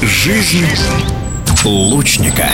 Жизнь лучника.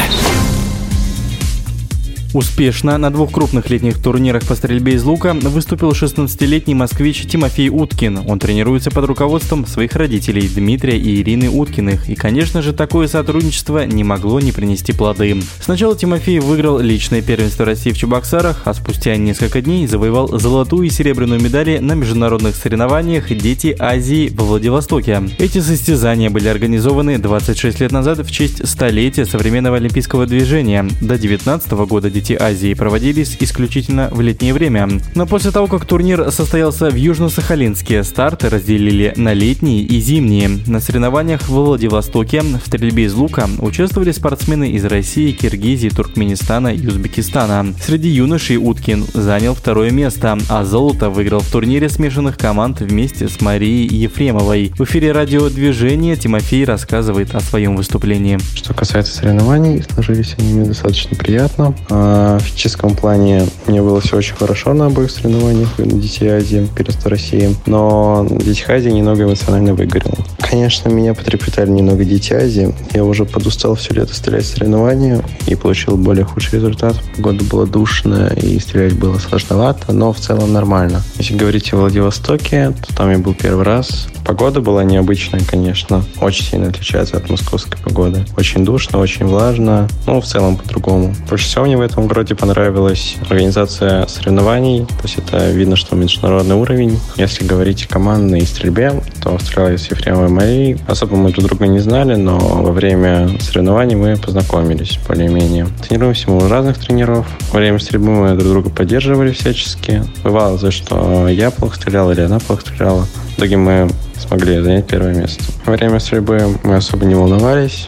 Успешно на двух крупных летних турнирах по стрельбе из лука выступил 16-летний москвич Тимофей Уткин. Он тренируется под руководством своих родителей Дмитрия и Ирины Уткиных. И, конечно же, такое сотрудничество не могло не принести плоды. Сначала Тимофей выиграл личное первенство России в Чебоксарах, а спустя несколько дней завоевал золотую и серебряную медали на международных соревнованиях «Дети Азии» во Владивостоке. Эти состязания были организованы 26 лет назад в честь столетия современного олимпийского движения. До 19 года дети Дети Азии проводились исключительно в летнее время. Но после того, как турнир состоялся в Южно-Сахалинске, старты разделили на летние и зимние. На соревнованиях в Владивостоке в стрельбе из лука участвовали спортсмены из России, Киргизии, Туркменистана и Узбекистана. Среди юношей Уткин занял второе место, а золото выиграл в турнире смешанных команд вместе с Марией Ефремовой. В эфире радиодвижения Тимофей рассказывает о своем выступлении. Что касается соревнований, сложились они мне достаточно приятно. А, в физическом плане мне было все очень хорошо на обоих соревнованиях на Детей Азии, первенство России. Но Дети Азии немного эмоционально выгорел. Конечно, меня потрепетали немного Дети Азии. Я уже подустал все лето стрелять в соревнования и получил более худший результат. Погода была душная и стрелять было сложновато, но в целом нормально. Если говорить о Владивостоке, то там я был первый раз. Погода была необычная, конечно. Очень сильно отличается от московской погоды. Очень душно, очень влажно. Ну, в целом по-другому. Больше всего мне в этом городе понравилась организация соревнований. То есть это видно, что международный уровень. Если говорить о командной стрельбе, то стрелял я с Ефремовой Марией. Особо мы друг друга не знали, но во время соревнований мы познакомились более-менее. Тренируемся мы у разных тренеров. Во время стрельбы мы друг друга поддерживали всячески. Бывало, за что я плохо стрелял или она плохо стреляла. В итоге мы смогли занять первое место. Во время стрельбы мы особо не волновались,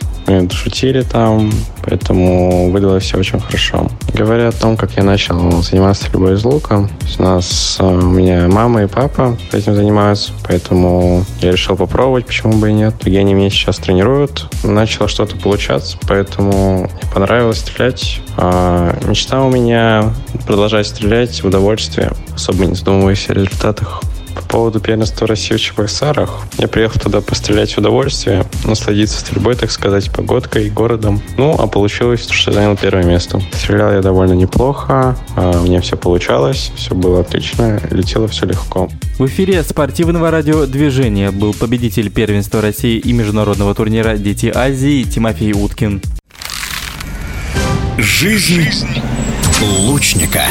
шутили там, поэтому выдалось все очень хорошо. Говоря о том, как я начал заниматься стрельбой из лука, у нас э, у меня мама и папа этим занимаются, поэтому я решил попробовать, почему бы и нет. И они меня сейчас тренируют, начало что-то получаться, поэтому мне понравилось стрелять. А мечта у меня продолжать стрелять в удовольствие, особо не задумываясь о результатах поводу первенства России в Чебоксарах. Я приехал туда пострелять в удовольствие, насладиться стрельбой, так сказать, погодкой, городом. Ну, а получилось, что занял первое место. Стрелял я довольно неплохо, а у меня все получалось, все было отлично, летело все легко. В эфире спортивного радиодвижения был победитель первенства России и международного турнира «Дети Азии» Тимофей Уткин. Жизнь лучника.